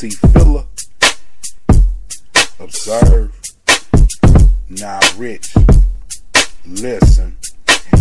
pussy filler. Observe. Now, rich. Listen.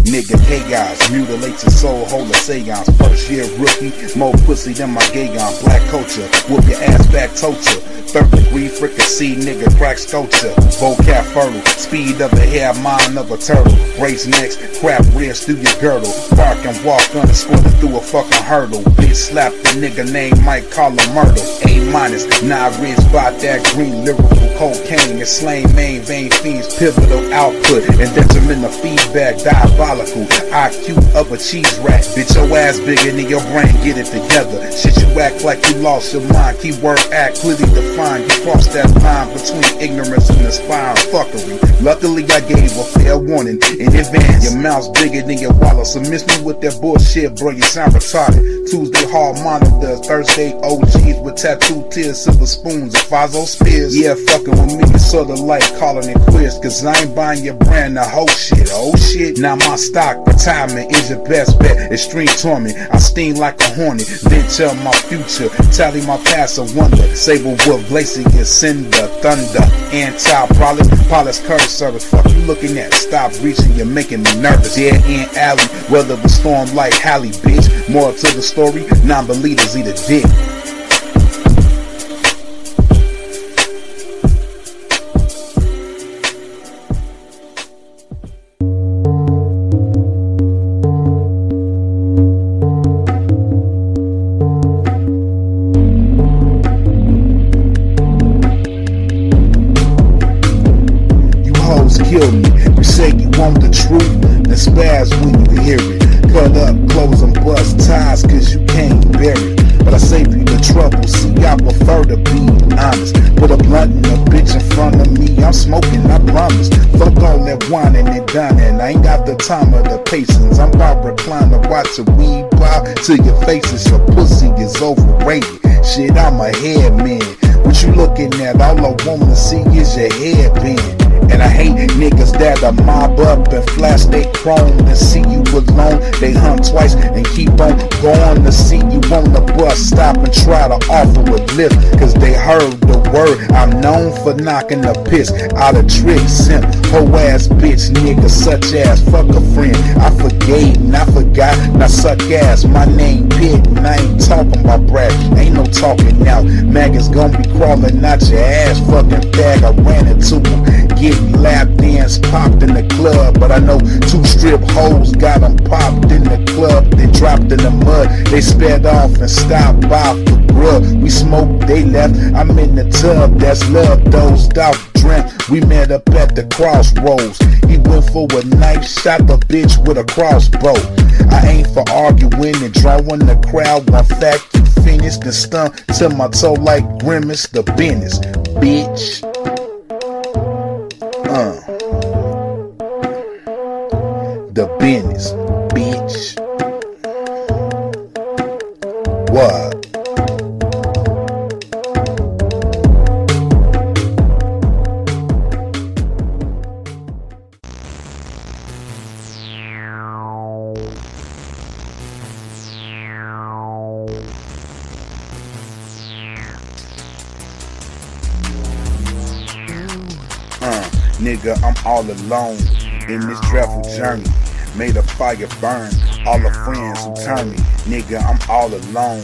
Nigga chaos, mutilate your soul, hold a seance. First year rookie, more pussy than my gay on. Black culture, whoop your ass back, torture. Third degree fricassee, nigga crack sculpture. Vocab fertile, speed of a hair, mind of a turtle. Race necks, crap wrist through your girdle. Bark and walk unescorted through a fucking hurdle. Bitch slap the nigga name, might call him murder. A minus, nah rich, bought that green lyrical cocaine. It's slain main vein fiends, pivotal output, and detrimental feedback, diabolical. IQ of a cheese rat. Bitch, your ass bigger than your brain, get it together. Shit, you act like you lost your mind. Keyword act, clearly defined. You crossed that line between ignorance and aspiring fuckery. Luckily, I gave a fair warning in advance. Your mouth's bigger than your wallet, so miss me with that bullshit, bro. You sound retarded. Tuesday hall monitors, Thursday OGs with tattooed tears, silver spoons, and Fazo spears. Yeah, fucking with me is sorta like calling it quits, cause I ain't buying your brand, the whole shit. Oh shit, now my stock retirement is your best bet. Extreme torment, I sting like a hornet, then tell my future, tally my past a wonder. Sable wolf Glacier, Cinder, Thunder, Anti-Prolix, Polis, Curve Service. Fuck you looking at? Stop reaching, you're making me nervous. Yeah, end alley, weather the storm like Halle, bitch. More to the story, non-believers eat a dick. Spaz when you hear it. Cut up, close and bust ties, cause you can't it. But I save you the trouble, see, I prefer to be honest. Put a blunt in a bitch in front of me, I'm smoking, I promise. Fuck all that whining and dining, I ain't got the time or the patience. I'm about recliner, watch a weed pop till your faces. Your pussy is overrated. Shit, I'm a head man. What you looking at? All I wanna see is your head bend. And I hate niggas that'll mob up and flash they chrome and see you alone. They hunt twice and keep on going to see you on the bus. Stop and try to offer a lift. Cause they heard the word. I'm known for knocking the piss out of tricks. Simp, hoe ass bitch, nigga, such as fuck a friend. I forgave and I forgot. Now suck ass. My name Pit and I ain't talking about Brad. Ain't no talking now. Maggots gonna be crawling out your ass. Fucking bag. I ran into him. Get lap dance popped in the club. But I know two strip hoes got them popped in the club. They dropped in the mud. They sped off and stopped by for grub. We smoked, they left. I'm in the tub. That's love. Dozed out, dreamt. We met up at the crossroads. He went for a knife, shot the bitch with a crossbow. I ain't for arguing and drawing the crowd. One fact, you finished and stung to my toe like grimace. The business, bitch. Uh. The business, bitch. What? Uh, nigga, I'm all alone in this dreadful journey. Made a fire burn, all the friends who turn me. Nigga, I'm all alone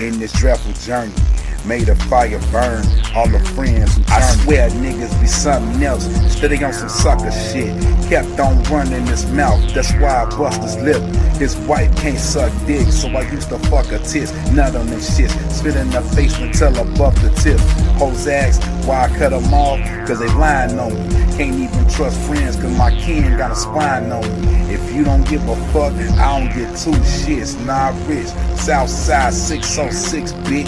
in this dreadful journey. Made a fire burn, all the friends who turn I swear niggas be something else. Steady on some sucker shit. Kept on running his mouth, that's why I bust his lip. His wife can't suck dick, so I used to fuck her tits. Nut on them shits, spit in her face until above the tip. Hoes ask why I cut them off, cause they lying on me. Can't even trust friends, cause my kin got a spine on me. If you don't give a fuck, I don't get two shits. not rich. Southside 606, bitch.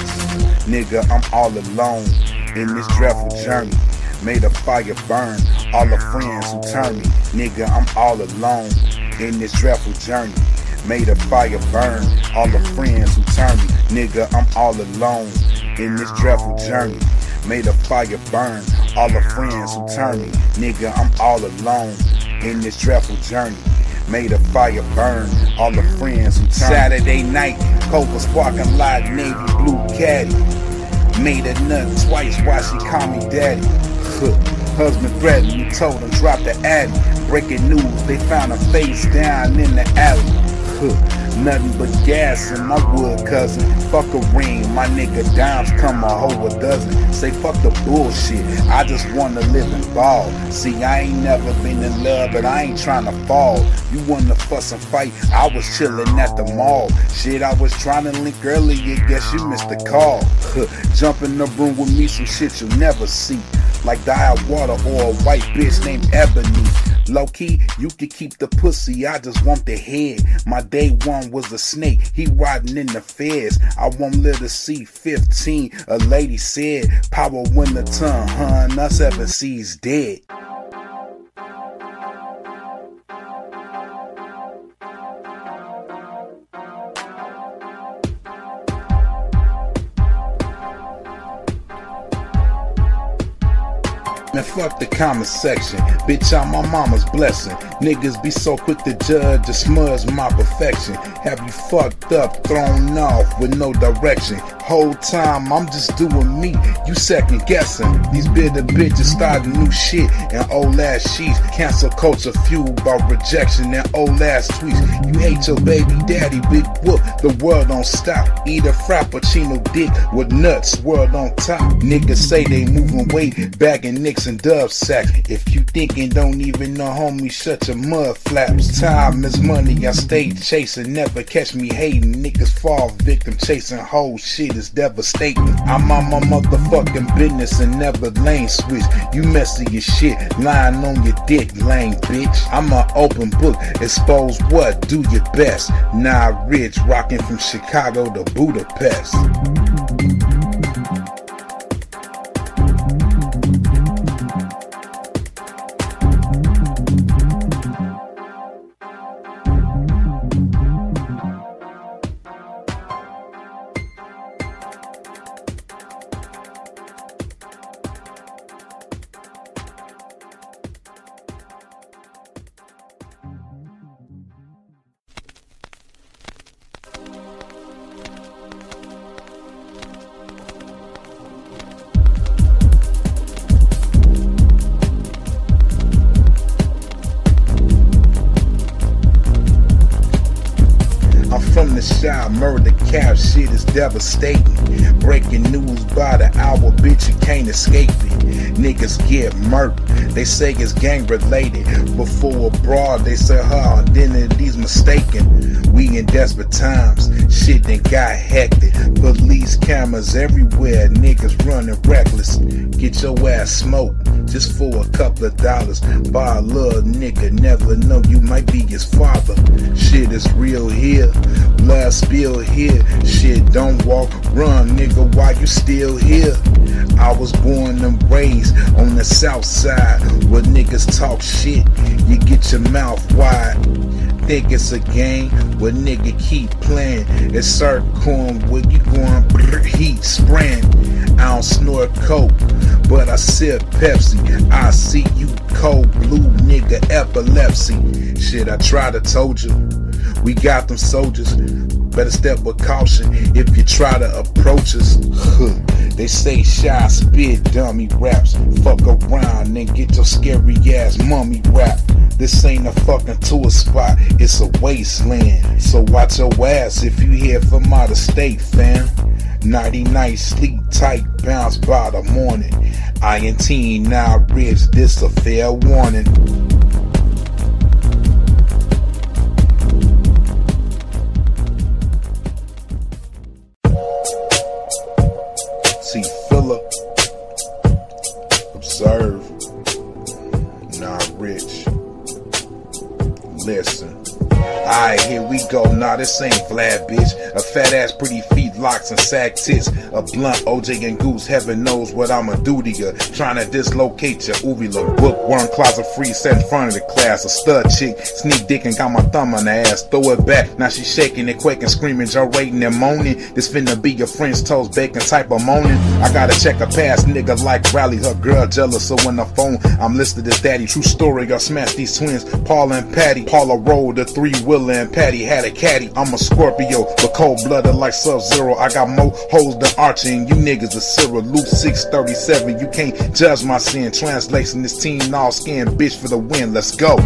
Nigga, I'm all alone in this dreadful journey. Made a fire burn, all the friends who turn me. Nigga, I'm all alone in this dreadful journey. Made a fire burn, all the friends who turn me. Nigga, I'm all alone in this dreadful journey. Made a fire burn, all the friends who turn me. Nigga, I'm all alone in this dreadful journey. Made a fire burn, all the friends who turn Saturday night, Copa sparking light, navy blue caddy. Made a nut twice, why she call me daddy? Husband threatened me, told him drop the addy. Breaking news, they found a face down in the alley. Nothing but gas in my wood, cousin. Fuck a ring, my nigga dimes come a hoe a dozen. Say fuck the bullshit, I just wanna live and ball. See, I ain't never been in love, but I ain't trying to fall. You wanna fuss and fight, I was chillin' at the mall. Shit, I was trying to link earlier, guess you missed the call. Jump in the room with me, some shit you'll never see. Like dial water or a white bitch named Ebony. Low key, you can keep the pussy, I just want the head. My day one was a snake, he riding in the feds. I won't live to see 15. A lady said, Power win the tongue, hun, us ever sees dead. Man, fuck the comment section. Bitch, I'm my mama's blessing. Niggas be so quick to judge and smudge my perfection. Have you fucked up, thrown off with no direction? Whole time I'm just doing me, you second guessing. These bitter bitches starting new shit and old ass sheets. Cancel culture fueled by rejection and old ass tweets. You hate your baby daddy, big whoop. The world don't stop. Eat a frappuccino dick with nuts, world on top. Niggas say they moving weight, bagging nicks and dub sack. If you thinking don't even know, homie, shut your mud flaps. Time is money, I stay chasing, never catch me hating. Niggas fall victim chasing whole shit is devastating. I'm on my motherfucking business and never lane switch. You messy as shit, lying on your dick, lame bitch. I'm an open book, expose what, do your best. Nah, rich, rocking from Chicago to Budapest. From the shop, murder cap shit is devastating. Breaking news by the hour, bitch, you can't escape it. Niggas get murked, they say it's gang related. Before abroad, they say her identity's mistaken. We in desperate times, shit done got hectic. Police cameras everywhere, niggas running reckless. Get your ass smoked just for a couple of dollars. By a little nigga, never know you might be his father. Shit is real here, blood spill here. Shit, don't walk, run, nigga, while you still here. I was born and raised on the south side where niggas talk shit. You get your mouth wide think it's a game where nigga keep playing. It's corn where you going heat spraying. I don't snort coke, but I sip Pepsi. I see you cold blue nigga epilepsy. Shit, I tried to told you. We got them soldiers. Better step with caution if you try to approach us. They say shy spit dummy raps. Fuck around and get your scary ass mummy rap. This ain't a fucking tourist spot, it's a wasteland. So watch your ass if you here from out of state, fam. Nighty night, sleep tight, bounce by the morning. I and INT now rich, this a fair warning. See, Philip, observe, not rich. Listen. Alright, here we go. Nah, this ain't flat, bitch. A fat ass, pretty feet, locks, and sag tits. A blunt, OJ and Goose. Heaven knows what I'ma do to ya. Trying to dislocate your uvula. Bookworm closet free, set in front of the class. A stud chick, sneak dick and got my thumb on the ass. Throw it back. Now she shaking and quaking, screaming, gyrating and moaning. This finna be your French toast bacon type of moaning. I gotta check a past nigga like Rally, her girl jealous. So when the phone, I'm listed as daddy. True story, I smashed these twins, Paul and Patty. Paula rolled the three wheeler and Patty had a caddy. I'm a Scorpio, but cold blooded like Sub Zero I got more holes than Archie, and you niggas are Cyril. Luke 637. You can't judge my sin. Translation this team all skin, bitch for the win. Let's go.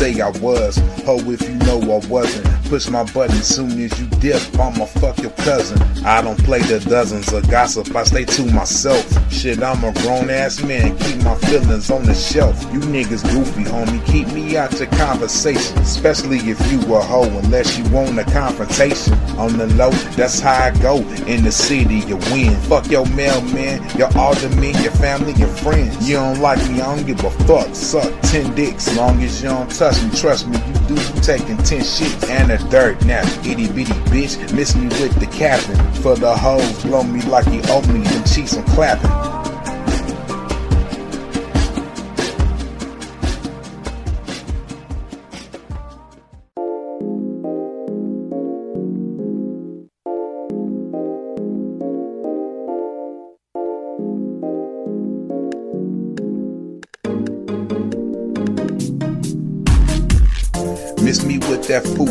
Say I was, ho if you know I wasn't. Push my button soon as you dip, I'ma fuck your cousin. I don't play the dozens of gossip, I stay to myself. Shit, I'm a grown ass man, keep my feelings on the shelf. You niggas goofy, homie, keep me out your conversation. Especially if you a hoe, unless you want a confrontation. On the low, that's how I go. In the city, you win. Fuck your mailman, your alderman, your family, your friends. You don't like me, I don't give a fuck. Suck 10 dicks, long as you don't touch me. Trust me, you do, you taking 10 shit and a dirt nap. Itty bitty bitch, miss me with the capping. For the hoes, blow me like you owe me, them cheeks I'm clapping.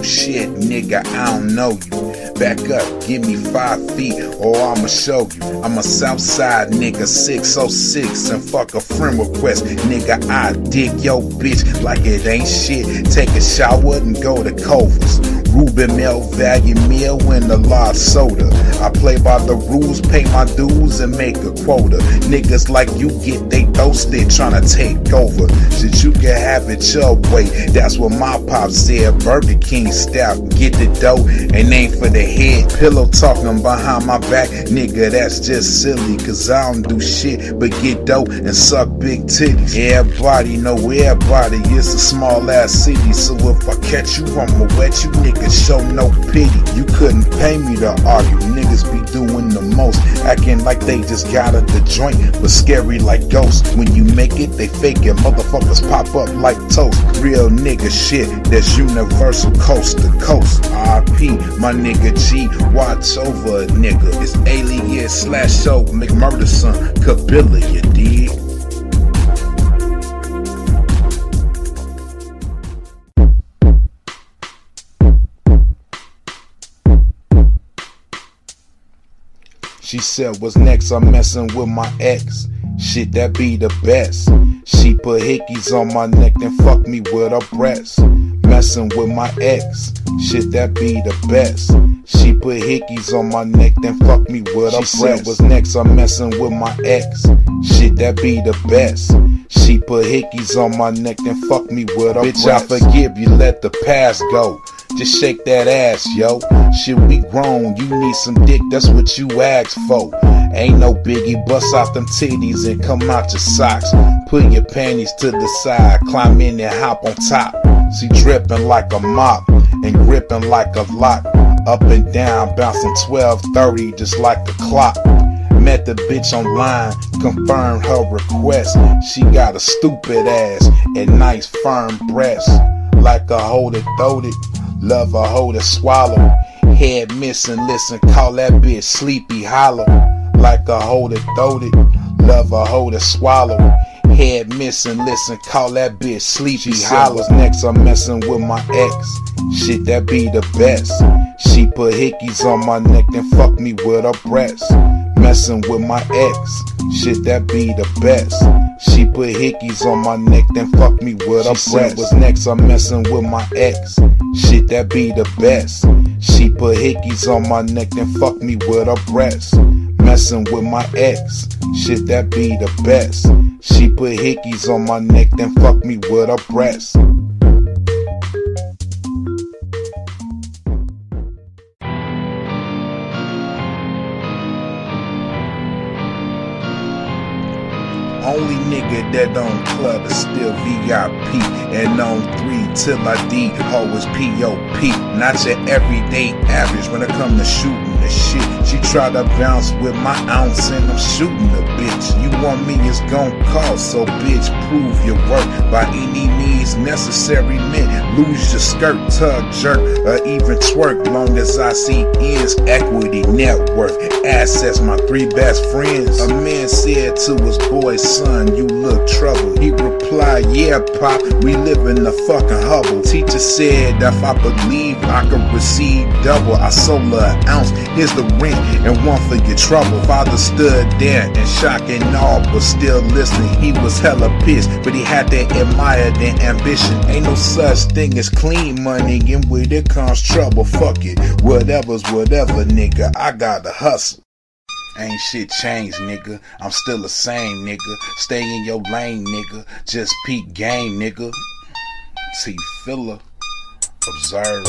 Shit, nigga, I don't know you. Back up, give me five feet, or I'ma show you. I'm a Southside nigga, 606, and fuck a friend request. Nigga, I dig yo bitch like it ain't shit. Take a shower and go to Culver's. Ruben Mel, value meal, and a lot soda. I play by the rules, pay my dues, and make a quota. Niggas like you get they thirsty trying to take over. Shit, you can have it your way. That's what my pop said. Burger King style, get the dough, and ain't for the head. Pillow talking behind my back, nigga, that's just silly. Cause I don't do shit but get dough and suck big titties. Everybody know everybody, it's a small ass city. So if I catch you, I'ma wet you, nigga. Show no pity. You couldn't pay me to argue. Niggas be doing the most, acting like they just got at the joint, but scary like ghosts. When you make it, they fake it. Motherfuckers pop up like toast. Real nigga shit, that's universal coast to coast. RP, my nigga G, watch over a nigga. It's alias slash show McMurder son, Kabilla, you dig? She said, What's next? I'm messing with my ex. Shit, that be the best. She put hickeys on my neck, and fuck me with her breasts. Messing with my ex. Shit, that be the best. She put hickeys on my neck, then fuck me with her she breasts. Said, What's next? I'm messing with my ex. Shit, that be the best. She put hickeys on my neck, then fuck me with her Bitch, breasts. I forgive you, let the past go. Just shake that ass, yo. Shit, we grown. You need some dick, that's what you asked for. Ain't no biggie, bust off them titties and come out your socks. Put your panties to the side, climb in and hop on top. She dripping like a mop and gripping like a lock. Up and down, bouncing 1230 just like the clock. Met the bitch online, confirmed her request. She got a stupid ass and nice firm breasts. Like a hold it, throated. Love a hoe to swallow. Head missing, listen, call that bitch sleepy hollow. Like a hoe that it. Love a hoe to swallow. Head missing, listen, call that bitch sleepy hollow. Next, I'm messing with my ex. Shit, that be the best. She put hickeys on my neck, and fuck me with her breasts. Messing with my ex. Shit, that be the best. She put hickeys on my neck, then fuck me with she breasts. What's next? I'm messing with my ex. Shit, that be the best. She put hickeys on my neck, then fuck me with her breasts. Messing with my ex. Shit, that be the best. She put hickeys on my neck, then fuck me with her breasts. Only nigga that don't club is still VIP. And on three till I D, always POP. Not your everyday average when it come to shooting. The shit. She try to bounce with my ounce and I'm shooting the bitch. You want me, it's gon' cost. So bitch, prove your work by any means necessary. Man, lose your skirt, tug, jerk, or even twerk. Long as I see ends, equity, net worth, assets. My three best friends. A man said to his boy, son, you look troubled. He replied, yeah, pop, we live in the fucking Hubble. Teacher said, if I believe I can receive double, I sold an ounce. Here's the rent and one for your trouble. Father stood there in shock and awe, but still listening. He was hella pissed, but he had to admire the ambition. Ain't no such thing as clean money, and with it comes trouble. Fuck it, whatever's whatever, nigga. I gotta hustle. Ain't shit changed, nigga. I'm still the same, nigga. Stay in your lane, nigga. Just peak game, nigga. T filler. Observe.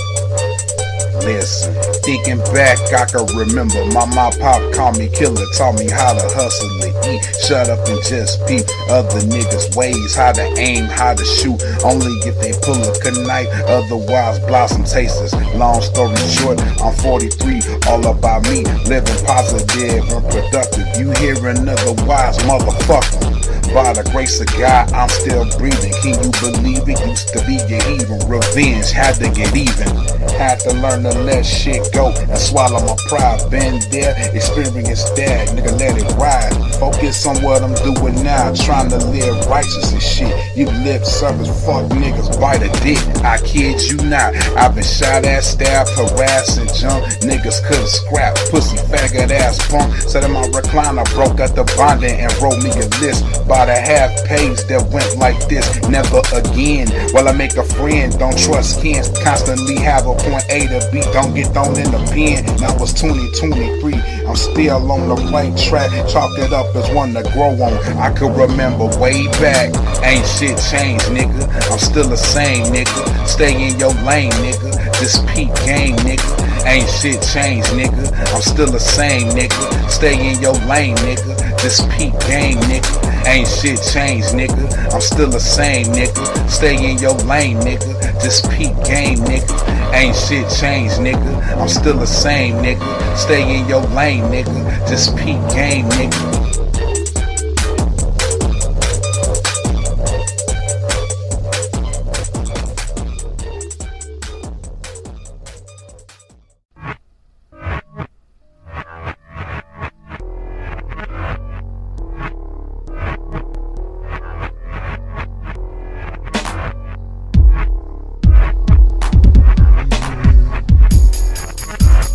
Listen, thinking back, I can remember my mom pop called me killer, taught me how to hustle and eat. Shut up and just peep other niggas' ways, how to aim, how to shoot. Only if they pull a knife, otherwise blossom tasters. Long story short, I'm 43, all about me, living positive and productive. You hear another wise motherfucker. By the grace of God, I'm still breathing. Can you believe it? Used to be your even revenge, had to get even. Had to learn to let shit go and swallow my pride. Been there, experience that, nigga, let it ride. Focus on what I'm doing now, trying to live righteous and shit. You lip service, fuck niggas, bite a dick. I kid you not, I've been shot at, stabbed, harassed, and jumped. Niggas couldn't scrap, pussy faggot ass punk. Sat in my recliner, broke out the bonding and wrote me a list by the half page that went like this. Never again. While I make a friend, don't trust kin. Constantly have a point A to B, don't get thrown in the pen. Now it's 2023, I'm still on the right track. Chalk it up as one to grow on. I could remember way back. Ain't shit changed, nigga. I'm still the same, nigga. Stay in your lane, nigga. This peak game, nigga. Ain't shit changed, nigga. I'm still the same, nigga. Stay in your lane, nigga. This peak game, nigga. Ain't shit changed, nigga. I'm still the same, nigga. Stay in your lane, nigga. This peak game, nigga. Ain't shit changed, nigga. I'm still the same, nigga. Stay in your lane, nigga. This peak game, nigga.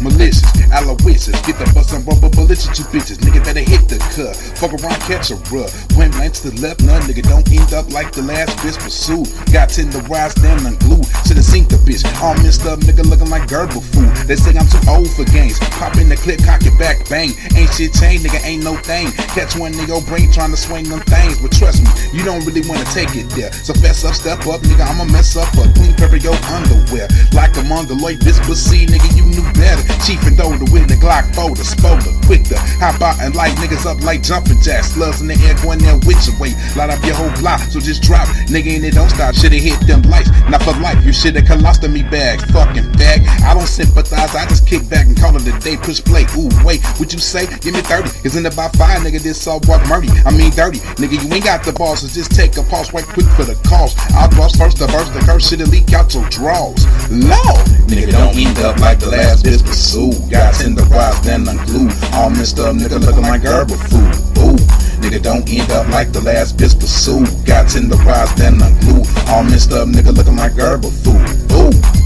malicious, Aloysius. Get the bus and rubber bullets at you bitches. Nigga better hit the cut. Fuck around, catch a rub. When right to the left, none nigga don't end up like the last bitch pursued. Got ten the rise, damn unglued. Should've seen the bitch. All messed up, nigga looking like Gerber food. They say I'm too old for games. Pop in the clip, cock it back, bang. Ain't shit changed, nigga, ain't no thing. Catch one in your brain trying to swing them things. But trust me, you don't really wanna take it there. So fess up, step up, nigga, I'ma mess up. A clean of your underwear. Like a mongoloid, this see, nigga, you knew better. Chief and Doda with the Glock folder, spoiler, quick to hop out and light niggas up like jumping jacks. Slugs in the air going there with your weight. Light up your whole block, so just drop. Nigga, and it don't stop. Shoulda hit them lights, not for life. You shoulda colostomy bags, fucking fag. I don't sympathize, I just kick back and call it a day. Push play. Ooh, wait, what you say? Give me 30. Cause in about five, nigga, this all walk murdy. I mean dirty. Nigga, you ain't got the balls, so just take a pause right quick for the cause. I'll bust first, the verse, the curse shoulda leak out your draws. Lord, nigga, don't end up like the last bitch pursued. Got in the rise, then unglued. All messed up, nigga, looking like Gerber food. Ooh. Nigga, don't end up like the last bitch pursued. Got in the rise, then unglued. All messed up, nigga, looking like Gerber food. Ooh.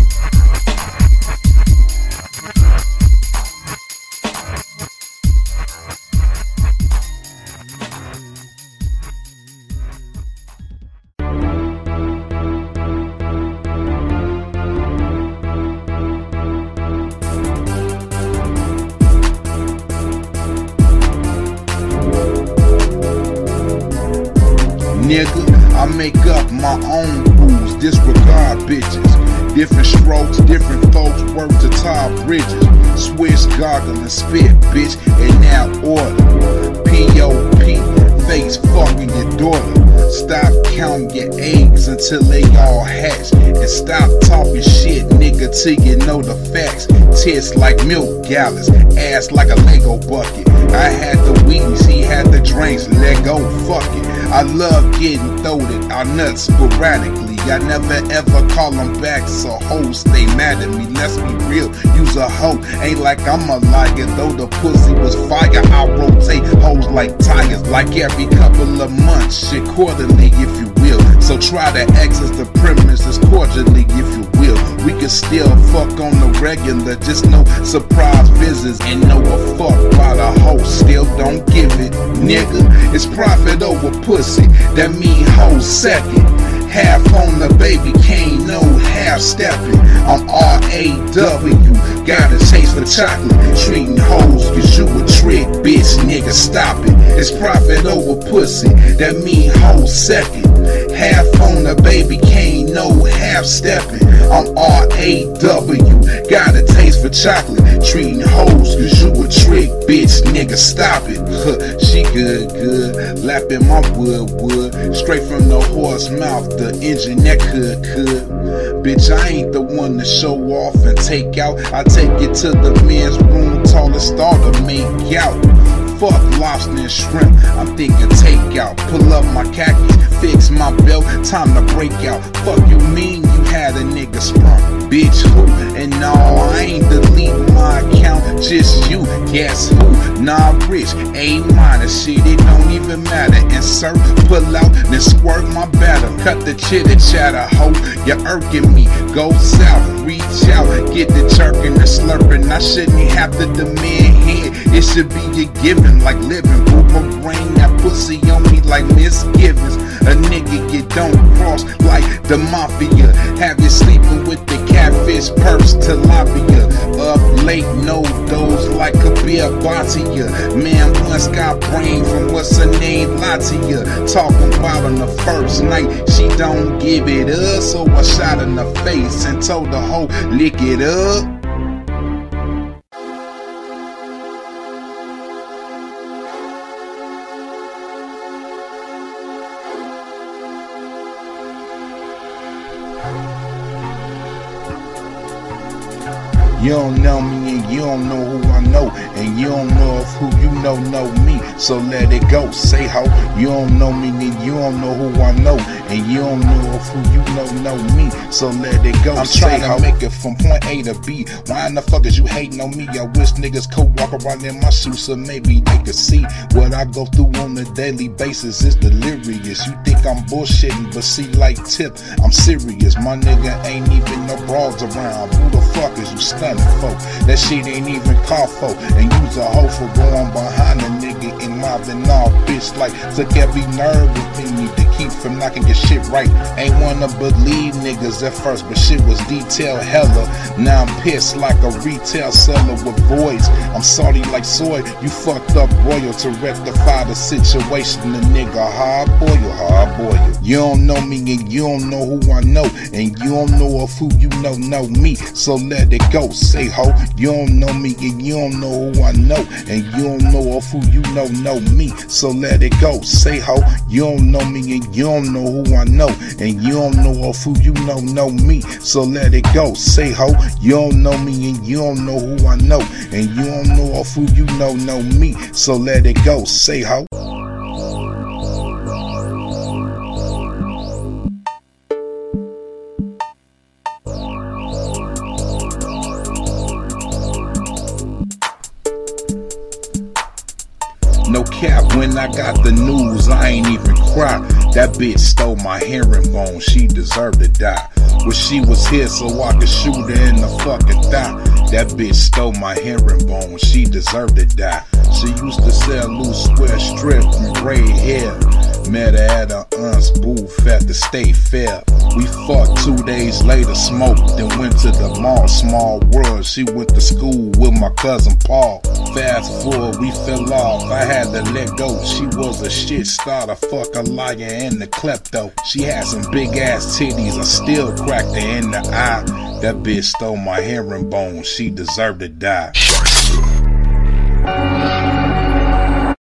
I make up my own rules, disregard bitches. Different strokes, different folks work to top bridges. Swish, goggle, and spit, bitch, and now order. P.O.P. face, fucking your daughter. Stop counting your eggs until they all hatch. And stop talking shit, nigga, till you know the facts. Tits like milk gallons, ass like a Lego bucket. I had the weeds, he had the drinks, let go, fuck it. I love getting throated, our nuts sporadically. I never ever call them back, so hoes stay mad at me. Let's be real, use a hoe. Ain't like I'm a liar, though the pussy was fire. I rotate hoes like tires, like every couple of months, shit quarterly, if you So try to access the premises cordially, if you will. We can still fuck on the regular, just no surprise visits and no a fuck by the hoe. Still don't give it, nigga. It's profit over pussy, that mean whole second. Half on the baby cane, no half stepping. I'm R-A-W, got a taste for chocolate. Treating hoes, cause you a trick, bitch, nigga, stop it. It's profit over pussy, that mean whole second. Half on the baby cane, no half stepping. I'm R-A-W, got a taste for chocolate. Treating hoes, cause you a trick, bitch, nigga, stop it. she good, good, lapping my wood, wood. Straight from the horse mouth, the engine that could, could. Bitch, I ain't the one to show off and take out. I take it to the men's room, tallest star to make out. Fuck lobster and shrimp, I'm thinking takeout. Pull up my khakis, fix my belt, time to break out. Fuck you mean you had a nigga sprung? Bitch, who? And no, I ain't delete my account, just you. Guess who? Nah, rich, A minus shit, it don't even matter. Insert, pull out, then squirt my batter. Cut the chitter chatter, ho. You're irking me. Go south, reach out, get the jerking, the slurping. I shouldn't have to demand. It should be a given, like living. Boomerang that pussy on me like misgivings. A nigga you don't cross like the mafia. Have you sleeping with the catfish purse tilapia. Up late, no dose like a beer Batia. Man once got brain from what's her name, Latia. Talking about on the first night, she don't give it up. So I shot in the face and told the hoe, lick it up. You don't know me you don't know who I know. And you don't know if who you know know me. So let it go. Say how you don't know me and you don't know who I know. And you don't know if who you know know me. So let it go. I'm trying to make it from point A to B. Why in the fuck is you hating on me? I wish niggas could walk around in my shoes so maybe they could see what I go through on a daily basis. It's delirious. You think I'm bullshitting, but see, like tip, I'm serious. My nigga ain't even no broads around. Who the fuck is you studying? folk. That shit ain't even called. And use a hoe for going behind a nigga in mobbing all bitch like took every nerve within me keep from knocking your shit right. Ain't wanna believe niggas at first, but shit was detailed hella. Now I'm pissed like a retail seller with voids. I'm salty like soy. You fucked up royal to rectify the situation. The nigga hard boil, hard boil. You don't know me and you don't know who I know. And you don't know of who you know know me. So let it go say ho. You don't know me and you don't know who I know. And you don't know of who you know know me. So let it go. Say ho. You don't know me and you don't know who I know. And you don't know of who you know know me. So let it go. Say ho. You don't know me and you don't know who I know. And you don't know of who you know know me. So let it go. Say ho. No cap, when I got the news, I ain't even cry. That bitch stole my herringbone, she deserved to die. Wish she was here so I could shoot her in the fucking thigh. That bitch stole my herringbone, she deserved to die. She used to sell loose square strip from gray hair. Met her at a aunt's booth at the state fair. We fucked two days later, smoked, then went to the mall. Small world, she went to school with my cousin Paul. Fast forward, we fell off. I had to let go. She was a shit starter, fuck a liar and a klepto. She had some big ass titties, I still cracked her in the eye. That bitch stole my herringbone, she deserved to die.